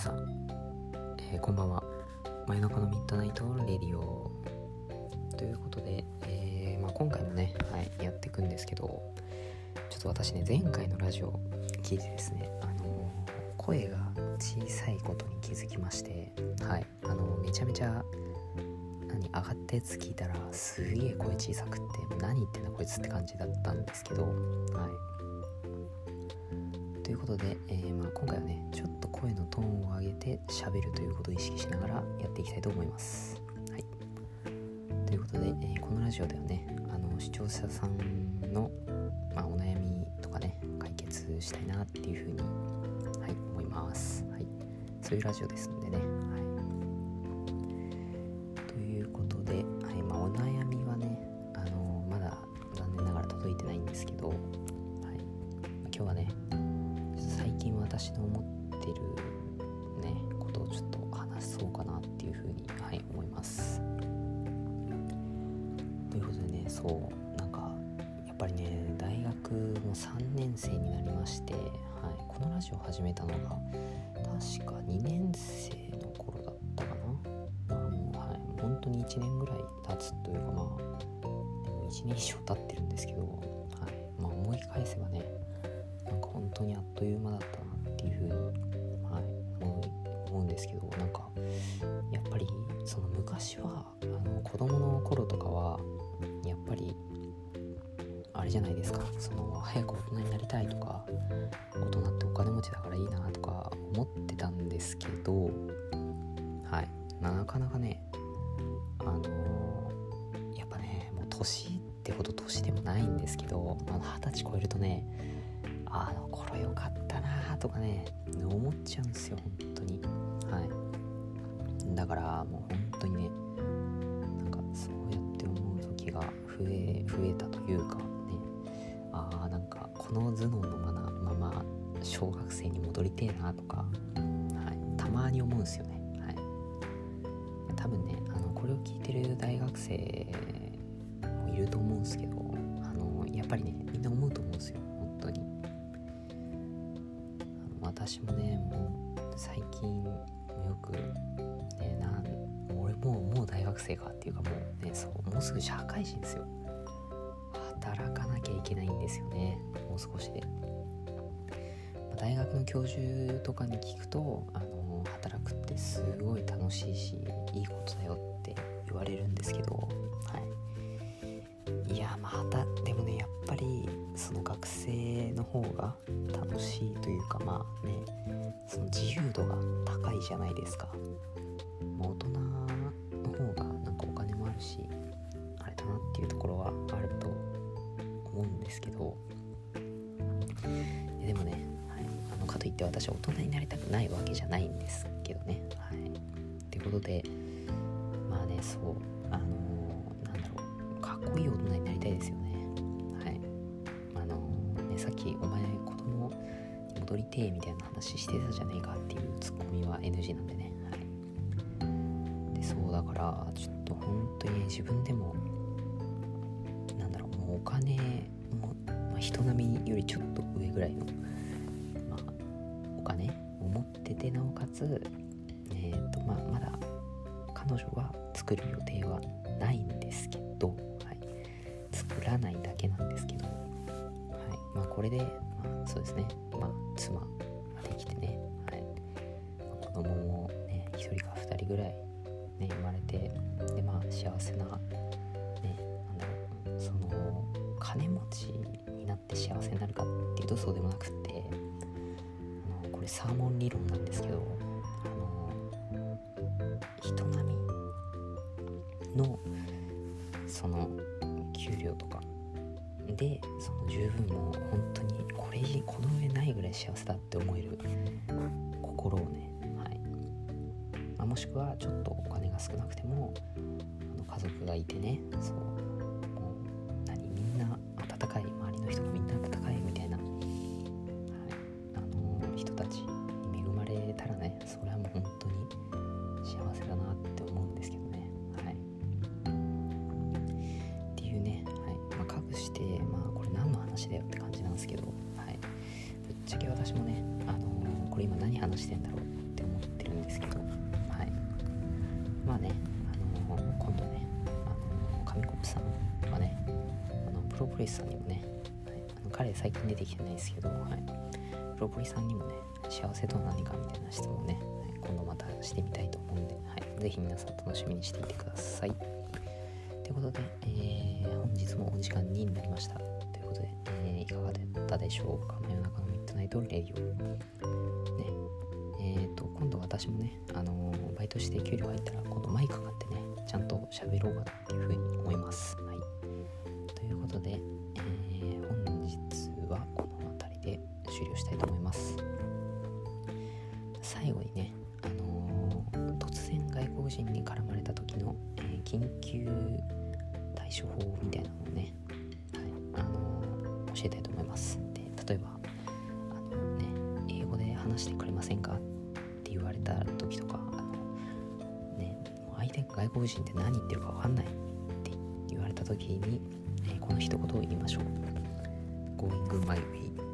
さん、えー、こんばんは。真夜中の midnight radio。ということで、えー、まあ、今回もね、はい、やっていくんですけどちょっと私ね前回のラジオ聞いてですね、あの声が小さいことに気づきましてはいあのめちゃめちゃ何上がったやつ聞いたらすげえ声小さくって何言ってんだこいつって感じだったんですけどはい。ということで、えー、まあ、今回はねちょっとンを上げて喋るということを意識しながらやっていきたいと思います。はい、ということで、えー、このラジオではねあの視聴者さんの、まあ、お悩みとかね解決したいなっていうふうに、はい、思います。はい、そういうラジオですんでね。はい、ということで、はいまあ、お悩みはねあのまだ残念ながら届いてないんですけど、はい、今日はね最近私の思ってるいうふうにはい思います。ということでねそうなんかやっぱりね大学の3年生になりまして、はい、このラジオ始めたのが確か2年生の頃だったかな、まあ、もうはい本当に1年ぐらい経つというかまあでも1年以上経ってるんですけど、はいまあ、思い返せばねなんか本当にあっという間だったなっていうふうに、はい、思うんですけどなんかその昔はあの子供の頃とかはやっぱりあれじゃないですか。その早く大人になりたいとか大人ってお金持ちだからいいなとか思ってたんですけどはい。なかなかねあの、やっぱねもう年ってほど年でもないんですけど二十、歳超えるとねあの頃良かったなとかね思っちゃうんですよ本当に。はい。だからもう本当にねなんかそうやって思う時が増え増えたというかね。ああなんかこの頭脳のまままま小学生に戻りてえなとか、はい、たまに思うんですよね。はい。多分ねあのこれを聞いてる大学生もいると思うんですけどあのやっぱりねみんな思うと思うんですよ。本当に。私もねもう最近よくねなん俺もうもう大学生かっていうかもうねそうもうすぐ社会人ですよ。働かなきゃいけないんですよね。もう少しで、ま大学の教授とかに聞くとあの働くってすごい楽しいしいいことだよって言われるんですけどはい。いやまたでもねやっぱりその学生の方が楽しいというかまあねその自由度が高いじゃないですか、大人の方がなんかお金もあるしあれだなっていうところはあると思うんですけど。でもね、はい、あのかといって私は大人になりたくないわけじゃないんですけどね。はい。ってことでまあねそうあのー、なんだろうかっこいい大人になりたいですよね。さっきお前子供戻りてえみたいな話してたじゃねえかっていうツッコミは NG なんでね。はい。でそうだからちょっと本当に自分でもなんだろうもうお金も、まあ、人並みよりちょっと上ぐらいの、まあ、お金を持っててなおかつえっ、ー、とまあまだ彼女は作る予定はないんですけど、はい、作らないだけなんですけどまあこれで、まあ、そうですね、まあ妻ができてね、はい、子供もね、1人か2人ぐらいね、生まれて、でまあ幸せな、ね、なんだろう、その、金持ちになって幸せになるかっていうとそうでもなくって、あのこれサーモン理論なんですけど、あの、人並みのその給料とかでその十分もう本当にこれこの上ないぐらい幸せだって思える心をね、はい。まあ、もしくはちょっとお金が少なくてもあの家族がいてねそうもう。してまあこれ何の話だよって感じなんですけど、はい、ぶっちゃけ私もね、あのー、これ今何話してんだろうって思ってるんですけどはい。まあねあの今度ねあの紙コップさんはねあのプロポリスさんにもね、はい、あの彼最近出てきてないですけど、はい、プロポリさんにもね幸せとは何かみたいな質問をね、はい、今度またしてみたいと思うんで、はい、ぜひ皆さん楽しみにしていてください。ということで、えー、本日もお時間になりました。ということで、えー、いかがだったでしょうか？真夜中の midnight radio ね。えーと、今度私もね、あの、バイトして給料入ったら今度マイク買ってねちゃんと喋ろうかなっていうふうに思います。はい、ということで、え、本日はこの辺りで終了したいと思います。最後にね、あの、突然外国人に絡まれた時の、えー、緊急対処法みたいなのをね、はいあの教えたいと思います。で例えばあの、ね、英語で話してくれませんかって言われた時とかね、相手外国人って何言ってるか分かんないって言われた時に、えー、この一言を言いましょう Going my way